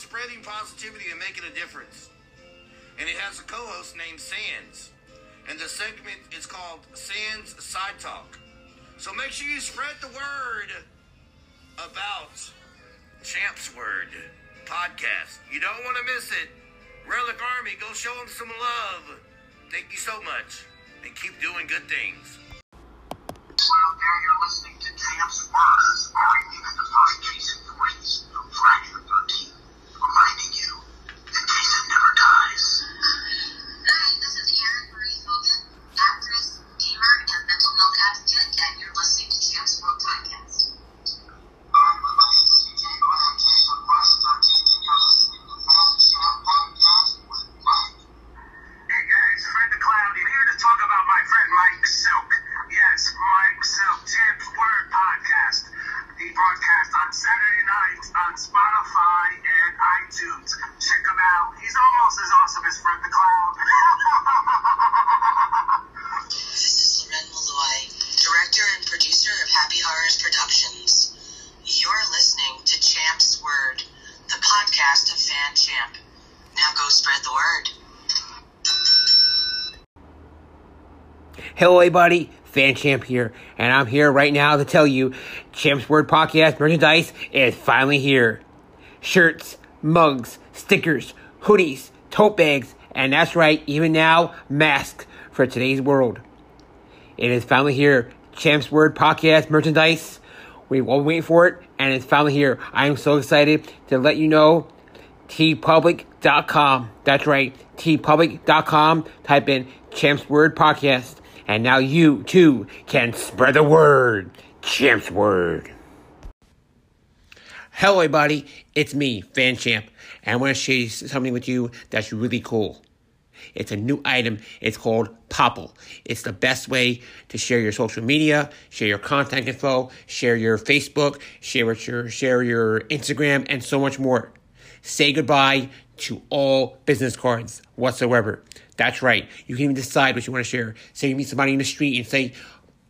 spreading positivity and making a difference. And it has a co-host named Sands. And the segment is called Sands Side Talk. So make sure you spread the word about Champ's Word podcast. You don't want to miss it. Relic Army, go show them some love. Thank you so much. And keep doing good things. Well, there you're listening to Champ's Words, Hello, everybody. Fan Champ here, and I'm here right now to tell you Champ's Word Podcast merchandise is finally here. Shirts, mugs, stickers, hoodies, tote bags, and that's right, even now, masks for today's world. It is finally here. Champ's Word Podcast merchandise. We've all waiting for it, and it's finally here. I am so excited to let you know teepublic.com. That's right, teepublic.com. Type in Champ's Word Podcast. And now you, too, can spread the word. Champ's Word. Hello, everybody. It's me, Fan Champ. And I want to share something with you that's really cool. It's a new item. It's called Popl. It's the best way to share your social media, share your contact info, share your Facebook, share your share your Instagram, and so much more. Say goodbye to all business cards whatsoever. That's right. You can even decide what you want to share. Say you meet somebody in the street and say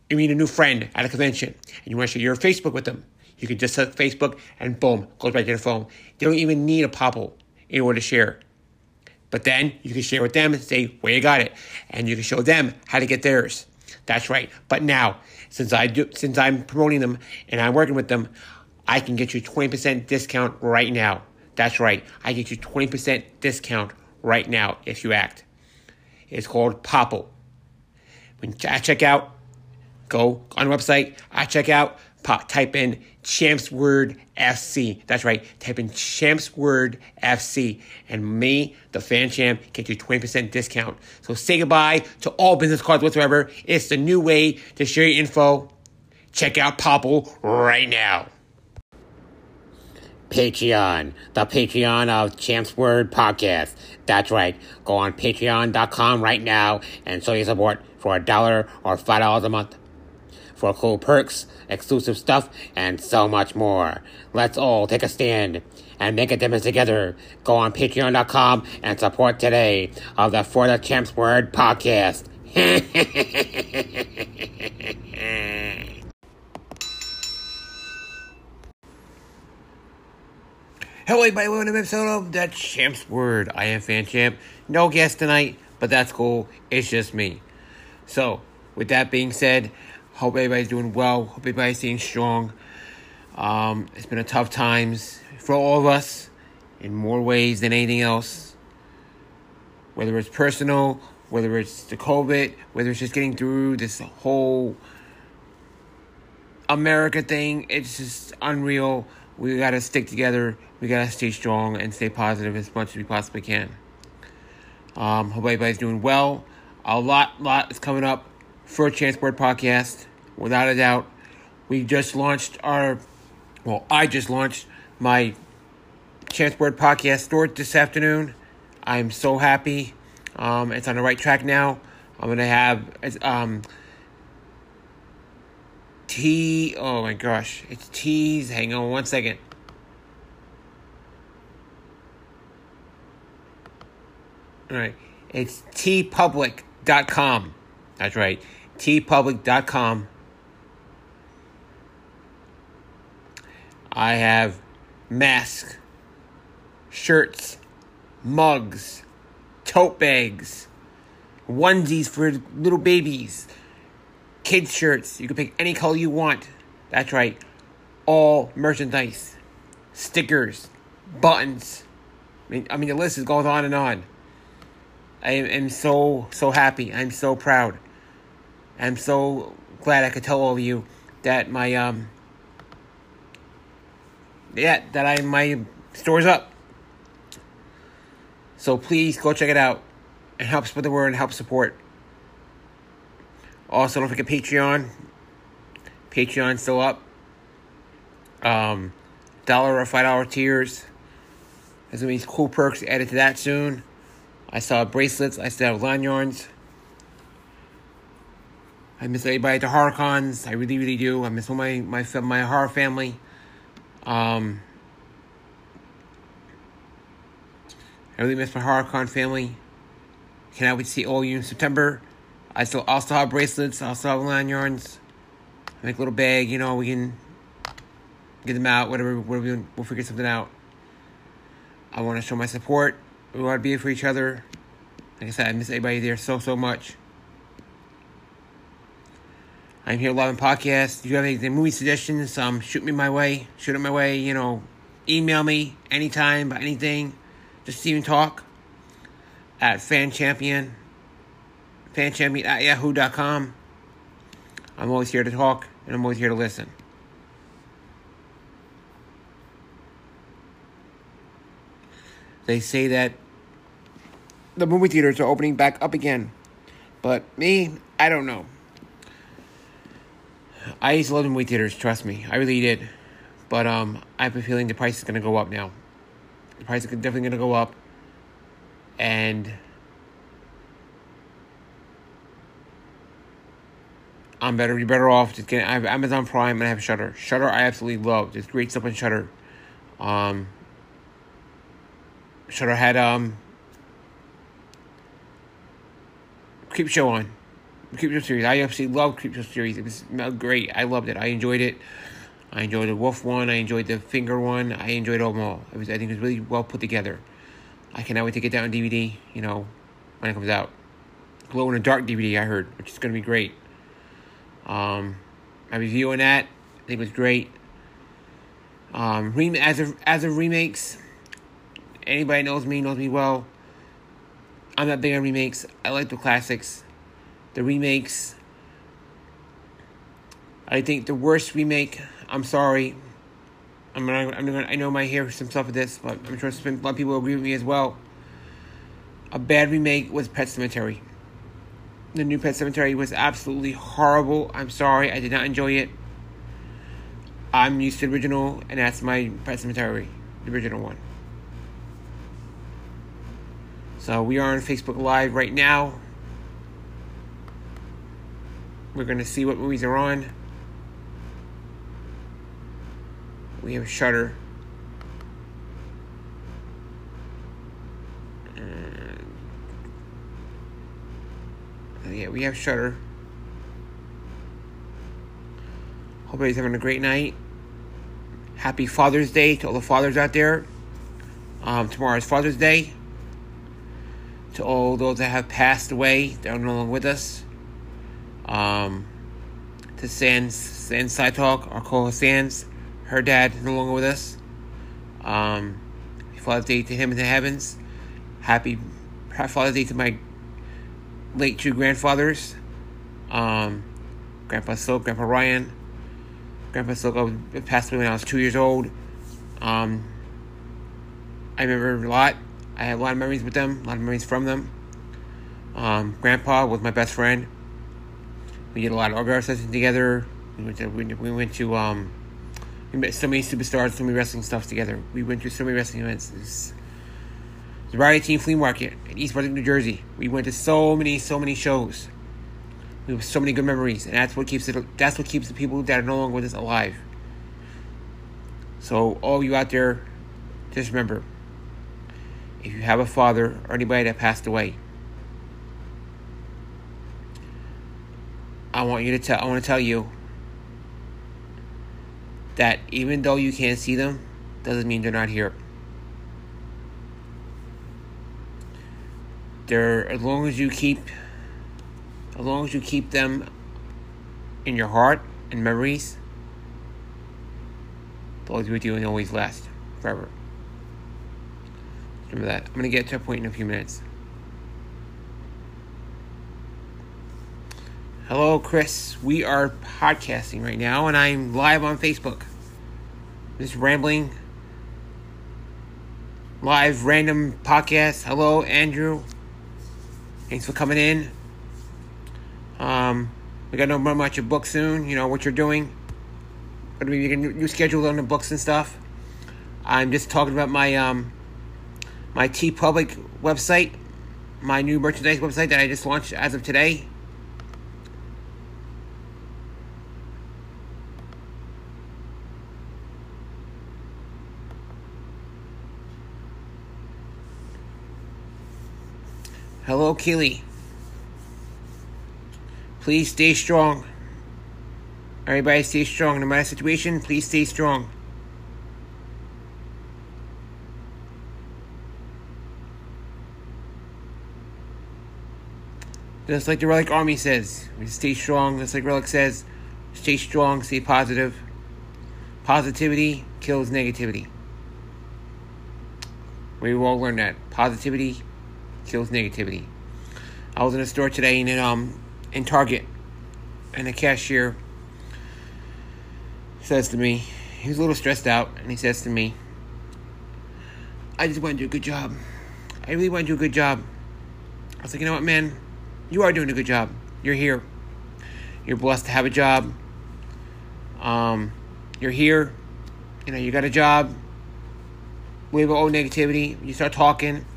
you meet a new friend at a convention and you want to share your Facebook with them. You can just set Facebook and boom, goes right to their phone. They don't even need a Popl in order to share. But then you can share with them and say where you got it, and you can show them how to get theirs. That's right. But now, since I do, since I'm promoting them and I'm working with them, I can get you 20% discount right now. That's right. I get you 20% discount right now if you act. It's called Popl. When I check out, go on the website. I check out, pop, type in Champs Word FC. That's right. Type in Champs Word FC. And me, the fan champ, get you 20% discount. So say goodbye to all business cards whatsoever. It's the new way to share your info. Check out Popl right now. Patreon, the Patreon of Champs Word Podcast. That's right. Go on patreon.com right now and show your support for a dollar or five dollars a month. For cool perks, exclusive stuff, and so much more. Let's all take a stand and make a difference together. Go on patreon.com and support today of the For the Champs Word Podcast. Hello, everybody. Welcome to an episode of The Champ's Word. I am Fan Champ. No guest tonight, but that's cool. It's just me. So, with that being said, hope everybody's doing well. Hope everybody's staying strong. Um, it's been a tough times for all of us in more ways than anything else. Whether it's personal, whether it's the COVID, whether it's just getting through this whole America thing, it's just unreal. We gotta stick together. We gotta stay strong and stay positive as much as we possibly can. Um, hope everybody's doing well. A lot, lot is coming up for Champ's Word Podcast, without a doubt. We just launched our, well, I just launched my Champ's Word Podcast store this afternoon. I'm so happy. Um, it's on the right track now. I'm gonna have it's, um, T. Oh my gosh, it's T's. Hang on one second. All right, it's teepublic.com. That's right. teepublic.com. I have masks, shirts, mugs, tote bags, onesies for little babies, kids' shirts. You can pick any color you want. That's right. All merchandise, stickers, buttons. I mean, I mean the list is goes on and on. I am so so happy. I'm so proud. I'm so glad I could tell all of you that my um yeah that I my store's up. So please go check it out and help spread the word and help support. Also, don't forget Patreon. Patreon's still up. Um, dollar or five dollar tiers. There's gonna be cool perks added to that soon. I saw bracelets. I still have lanyards. I miss everybody at the horror cons. I really, really do. I miss all my my my horror family. Um, I really miss my horror con family. Cannot wait to see all you in September. I still also have bracelets. I also have lanyards. I make a little bag. You know, we can get them out. Whatever, whatever. We'll figure something out. I want to show my support. We want to be here for each other. Like I said, I miss everybody there so so much. I'm here on podcast. If you have any movie suggestions, um, shoot me my way. Shoot it my way. You know, email me anytime about anything. Just even talk at fanchampion, fanchampion at yahoo.com. I'm always here to talk, and I'm always here to listen. They say that the movie theaters are opening back up again. But me, I don't know. I used to love the movie theaters, trust me. I really did. But um, I have a feeling the price is going to go up now. The price is definitely going to go up. And I'm better. You're better off just getting. I have Amazon Prime and I have Shudder. Shudder, I absolutely love. There's great stuff on Shudder. Um, Shudder had um, Creepshow on. Creepshow series. I absolutely love Creepshow series. It was great. I loved it. I enjoyed it. I enjoyed the Wolf one. I enjoyed the Finger one. I enjoyed all them all. It was. I think it was really well put together. I cannot wait to get that on DVD. You know, when it comes out. Glow in the Dark DVD. I heard, which is going to be great. Um, my review on that, I think was great. Um, as of as of remakes, anybody knows me knows me well. I'm not big on remakes. I like the classics. The remakes. I think the worst remake. I'm sorry. I'm I'm gonna, I know I might hear some stuff of this, but I'm sure a lot of people agree with me as well. A bad remake was Pet Sematary. The new Pet Sematary was absolutely horrible. I'm sorry, I did not enjoy it. I'm used to the original, and that's my Pet Sematary, the original one. So we are on Facebook Live right now. We're gonna see what movies are on. We have Shudder. Yeah, we have Shudder. Hope everybody's having a great night. Happy Father's Day to all the fathers out there. Um, tomorrow is Father's Day. To all those that have passed away, that are no longer with us. Um, to Sands, Sands Side Talk, our co-host Sands, her dad no longer with us. Um, Father's Day to him in the heavens. Happy Father's Day to my late two grandfathers. Um, Grandpa Silk, Grandpa Ryan. Grandpa Silk passed away when I was two years old. Um, I remember a lot. I have a lot of memories with them, a lot of memories from them. Um, Grandpa was my best friend. We did a lot of autograph sessions together. We went to we, we went to um, we met so many superstars, so many wrestling stuff together. We went to so many wrestling events. The Variety Team Flea Market in East Brunswick, New Jersey. We went to so many, so many shows. We have so many good memories, and that's what keeps it. That's what keeps the people that are no longer with us alive. So, all you out there, just remember: if you have a father or anybody that passed away, I want you to tell I want to tell you that even though you can't see them, doesn't mean they're not here. They're as long as you keep as long as you keep them in your heart and memories, they'll always be with you and always last forever. Remember that. I'm gonna get to a point in a few minutes. Hello, Chris. We are podcasting right now, and I'm live on Facebook. This rambling live random podcast. Hello, Andrew. Thanks for coming in. Um, we got to know more about your book soon. You know what you're doing. Gonna be a new schedule on the books and stuff. I'm just talking about my um my TeePublic website, my new merchandise website that I just launched as of today. Keely. Please stay strong. Everybody stay strong. No matter the situation, please stay strong. Just like the Relic Army says, we stay strong. Just like Relic says, stay strong, stay positive. Positivity kills negativity. We all learned that. Positivity kills negativity. I was in a store today in um in Target, and the cashier says to me, he was a little stressed out, and he says to me, "I just want to do a good job. I really want to do a good job." I was like, "You know what, man? You are doing a good job. You're here. You're blessed to have a job. Um, you're here. You know, you got a job. We have all negativity. You start talking."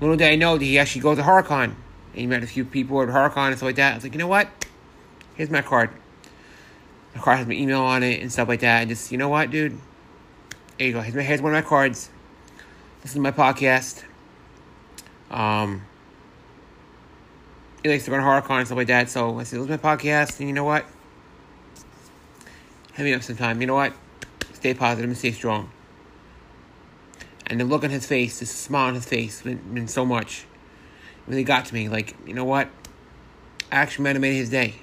Little did I know that he actually goes to HorrorCon. And he met a few people at HorrorCon and stuff like that. I was like, you know what? Here's my card. My card has my email on it and stuff like that. And just, you know what, dude? There you go. Here's, my, here's one of my cards. This is my podcast. Um, he likes to run HorrorCon and stuff like that. So I said, this is my podcast. And you know what? Hit me up sometime. You know what? Stay positive and stay strong. And the look on his face, the smile on his face, meant, meant so much. Really got to me. Like, you know what? I actually might have made his day.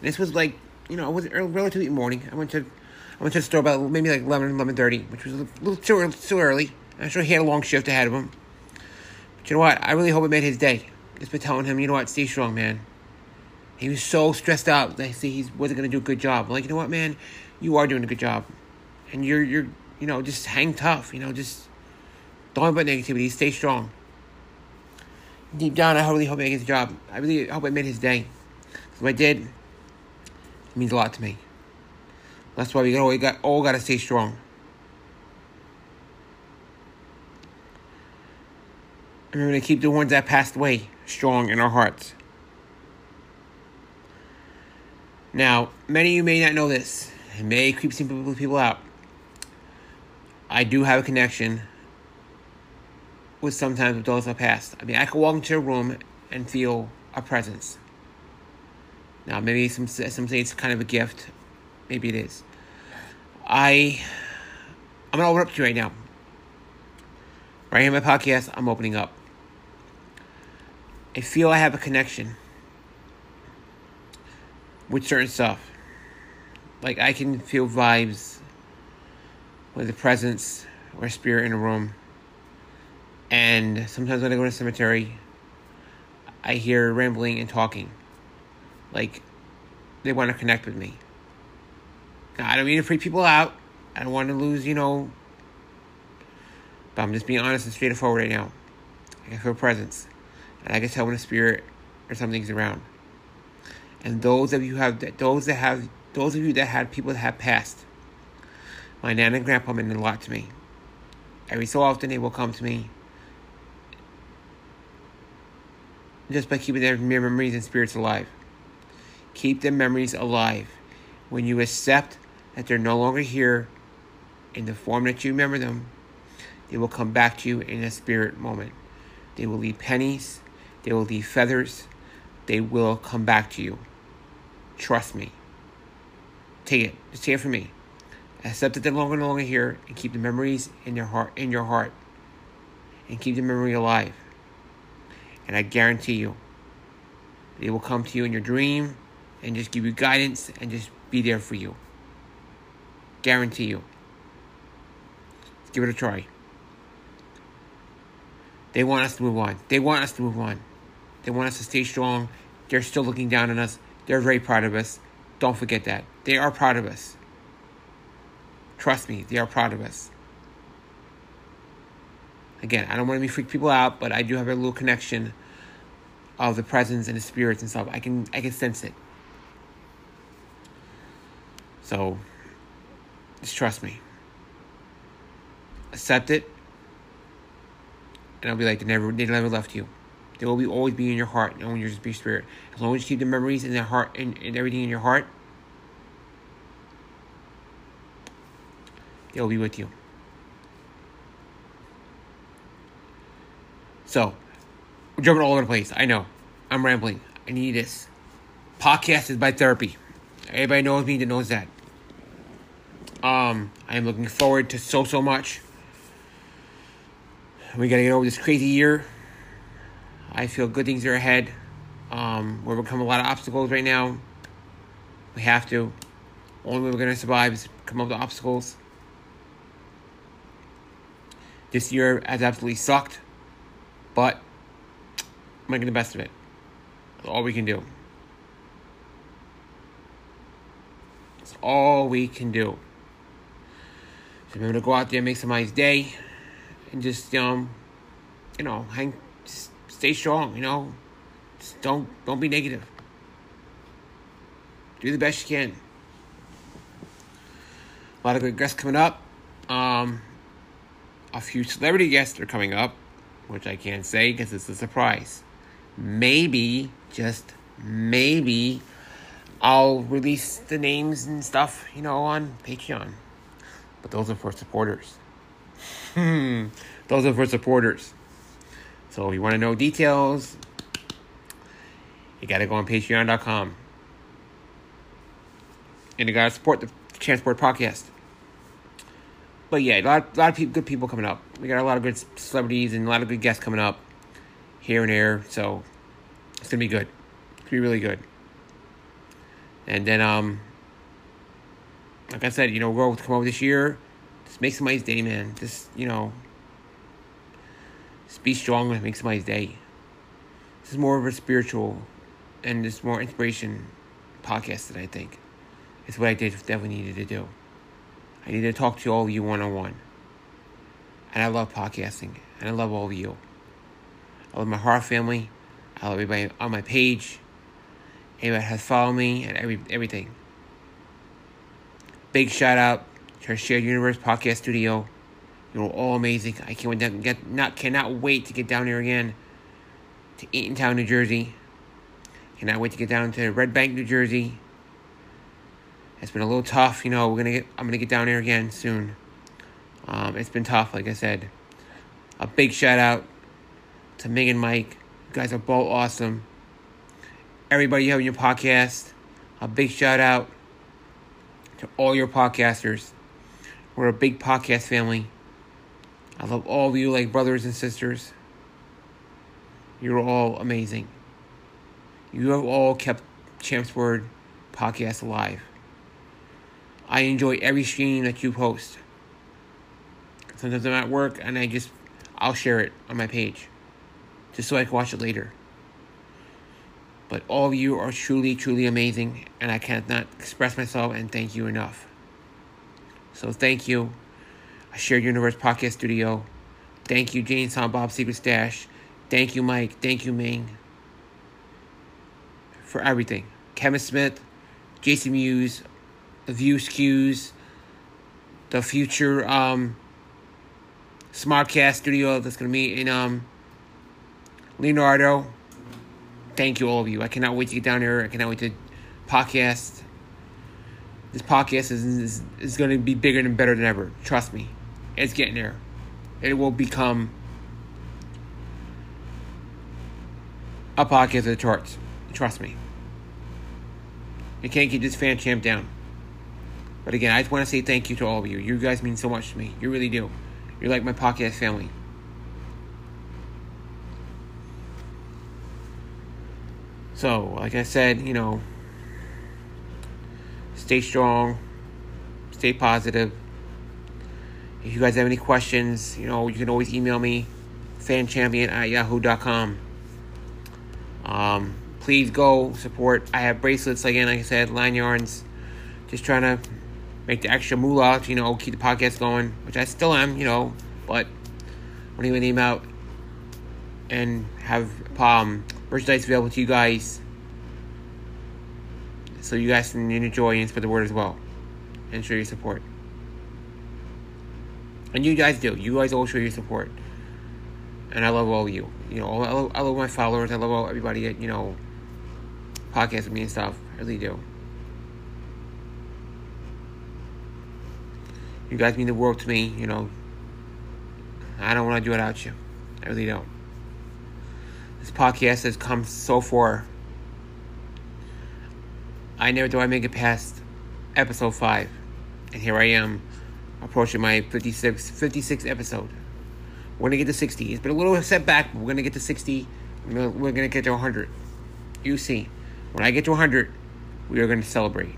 This was like, you know, it was relatively morning. I went to, I went to the store about maybe like 11, 11.30, which was a little too early. Too early. I'm sure he had a long shift ahead of him. But you know what? I really hope it made his day. Just by telling him, you know what? Stay strong, man. He was so stressed out that he wasn't going to do a good job. Like, you know what, man? You are doing a good job. And you're, you're, you know, just hang tough. You know, just don't about negativity. Stay strong. Deep down, I really hope I get the job. I really hope I made his day. If I did, it means a lot to me. That's why we all got all got to stay strong. And we're going to keep the ones that passed away strong in our hearts. Now, many of you may not know this. It may creep some people out. I do have a connection with sometimes with those I passed. I mean, I could walk into a room and feel a presence. Now, maybe some some say it's kind of a gift. Maybe it is. I I'm gonna open up to you right now. Right here in my podcast, I'm opening up. I feel I have a connection with certain stuff. Like I can feel vibes with a presence or spirit in a room. And sometimes when I go to the cemetery, I hear rambling and talking. Like they want to connect with me. Now, I don't mean to freak people out. I don't want to lose, you know. But I'm just being honest and straightforward right now. I can feel a presence. And I can tell when a spirit or something's around. And those of you have those that have those of you that had people that have passed, my nan and grandpa meant a lot to me. Every so often they will come to me. Just by keeping their memories and spirits alive. Keep their memories alive. When you accept that they're no longer here in the form that you remember them, they will come back to you in a spirit moment. They will leave pennies, they will leave feathers, they will come back to you. Trust me. Take it. Just take it from me. Accept that they're longer, no longer here and keep the memories in your heart in your heart. And keep the memory alive. And I guarantee you, they will come to you in your dream and just give you guidance and just be there for you. Guarantee you. Let's give it a try. They want us to move on. They want us to move on. They want us to stay strong. They're still looking down on us. They're very proud of us. Don't forget that. They are proud of us. Trust me, they are proud of us. Again, I don't want to freak people out, but I do have a little connection of the presence and the spirits and stuff. I can I can sense it. So just trust me. Accept it. And I'll be like they never they never left you. They will be always be in your heart and in your spirit. As long as you keep the memories in their heart and, and everything in your heart, they'll be with you. So, we're jumping all over the place. I know. I'm rambling. I need this. Podcast is my therapy. Everybody knows me that knows that. Um, I am looking forward to so so much. We gotta get over this crazy year. I feel good things are ahead. Um, we're overcome a lot of obstacles right now. We have to. Only way we're gonna survive is come up with obstacles. This year has absolutely sucked, but making the best of it. That's all we can do. That's all we can do. So remember to go out there, and make somebody's day, and just um, you know, hang, just stay strong. You know, just don't don't be negative. Do the best you can. A lot of good guests coming up. Um, a few celebrity guests are coming up, which I can't say because it's a surprise. Maybe, just maybe, I'll release the names and stuff, you know, on Patreon. But those are for supporters. Hmm, those are for supporters. So if you want to know details, you got to go on patreon.com. And you got to support the Champ's Word Podcast but yeah, a lot, a lot of people, good people coming up. We got a lot of good celebrities and a lot of good guests coming up here and there. So it's gonna be good. It's gonna be really good. And then, um, like I said, you know, we're going to come over this year. Just make somebody's day, man. Just you know, just be strong and make somebody's day. This is more of a spiritual and just more inspiration podcast that I think. It's what I did definitely needed to do. I need to talk to all of you one on one. And I love podcasting. And I love all of you. I love my heart family. I love everybody on my page. Everybody has followed me and every everything. Big shout out to our Shared Universe Podcast Studio. You're all amazing. I can't wait to get not cannot wait to get down here again to Eatontown, New Jersey. Cannot wait to get down to Red Bank, New Jersey. It's been a little tough, you know. We're gonna get. I'm gonna get down here again soon. Um, it's been tough, like I said. A big shout out to Meg and Mike. You guys are both awesome. Everybody you have your podcast. A big shout out to all your podcasters. We're a big podcast family. I love all of you like brothers and sisters. You're all amazing. You have all kept Champ's Word podcast alive. I enjoy every stream that you post. Sometimes I'm at work and I just I'll share it on my page. Just so I can watch it later. But all of you are truly, truly amazing, and I cannot express myself and thank you enough. So thank you. I Shared Universe Podcast Studio. Thank you, Jay and Silent Bob Secret Stash. Thank you, Mike. Thank you, Ming. For everything. Kevin Smith, Jason Mewes, the View Askews, the future um, SModcast studio that's going to be in um, Leonardo. Thank you, all of you. I cannot wait to get down there. I cannot wait to podcast. This podcast is, is, is going to be bigger and better than ever. Trust me. It's getting there. It will become a podcast of the charts. Trust me. We can't keep this fan champ down. But again, I just want to say thank you to all of you. You guys mean so much to me. You really do. You're like my podcast family. So, like I said, you know, stay strong, stay positive. If you guys have any questions, you know, you can always email me, fanchampion at yahoo.com. Um, please go support. I have bracelets again, like I said, lanyards. Just trying to make the extra moolah, to, you know, keep the podcast going, which I still am, you know, but when you name out and have um, merchandise available to you guys so you guys can enjoy and spread the word as well and show your support. And you guys do. You guys always show your support. And I love all of you. You know, I love, I love my followers. I love all everybody that, you know, podcast with me and stuff. I really do. You guys mean the world to me, you know. I don't want to do it without you. I really don't. This podcast has come so far. I never thought I'd make it past episode 5. And here I am, approaching my 56, 56th episode. We're going to get to 60. It's been a little setback, but we're going to get to 60. We're going to get to 100. You see, when I get to 100, we are going to celebrate.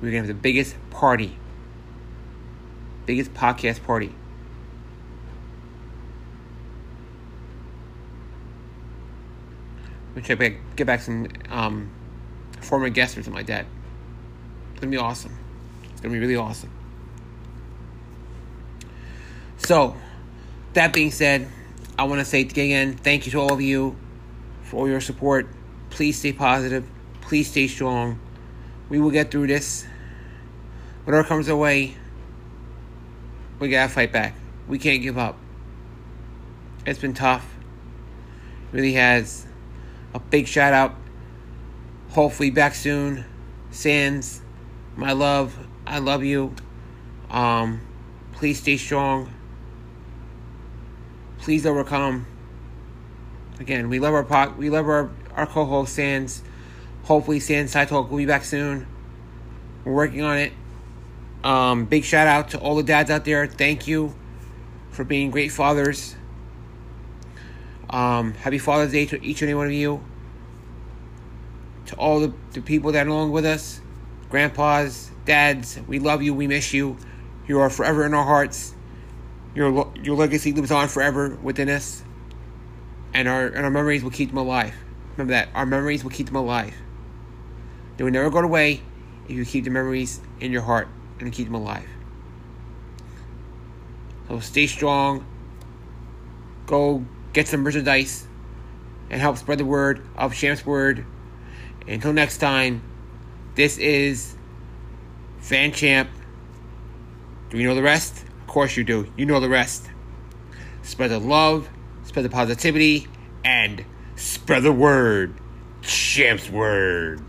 We're going to have the biggest party. Biggest podcast party. Which I back, get back some um, former guests or something like that. It's gonna be awesome. It's gonna be really awesome. So, that being said, I want to say again, thank you to all of you for all your support. Please stay positive. Please stay strong. We will get through this. Whatever comes our way, we gotta fight back. We can't give up. It's been tough. Really has. A big shout out. Hopefully back soon. Sands, my love, I love you. Um, please stay strong. Please overcome. Again, we love our po- we love our, our co-host Sands. Hopefully Sands Side Talk will be back soon. We're working on it. Um, big shout out to all the dads out there. Thank you for being great fathers. Um, happy Father's Day to each and every one of you. To all the, the people that are along with us, grandpas, dads, we love you. We miss you. You are forever in our hearts. Your your legacy lives on forever within us, and our and our memories will keep them alive. Remember that our memories will keep them alive. They will never go away if you keep the memories in your heart and keep them alive. So stay strong. Go get some merchandise and help spread the word of Champ's Word. Until next time, this is Fan Champ. Do you know the rest? Of course you do. You know the rest. Spread the love, spread the positivity, and spread the word. Champ's Word.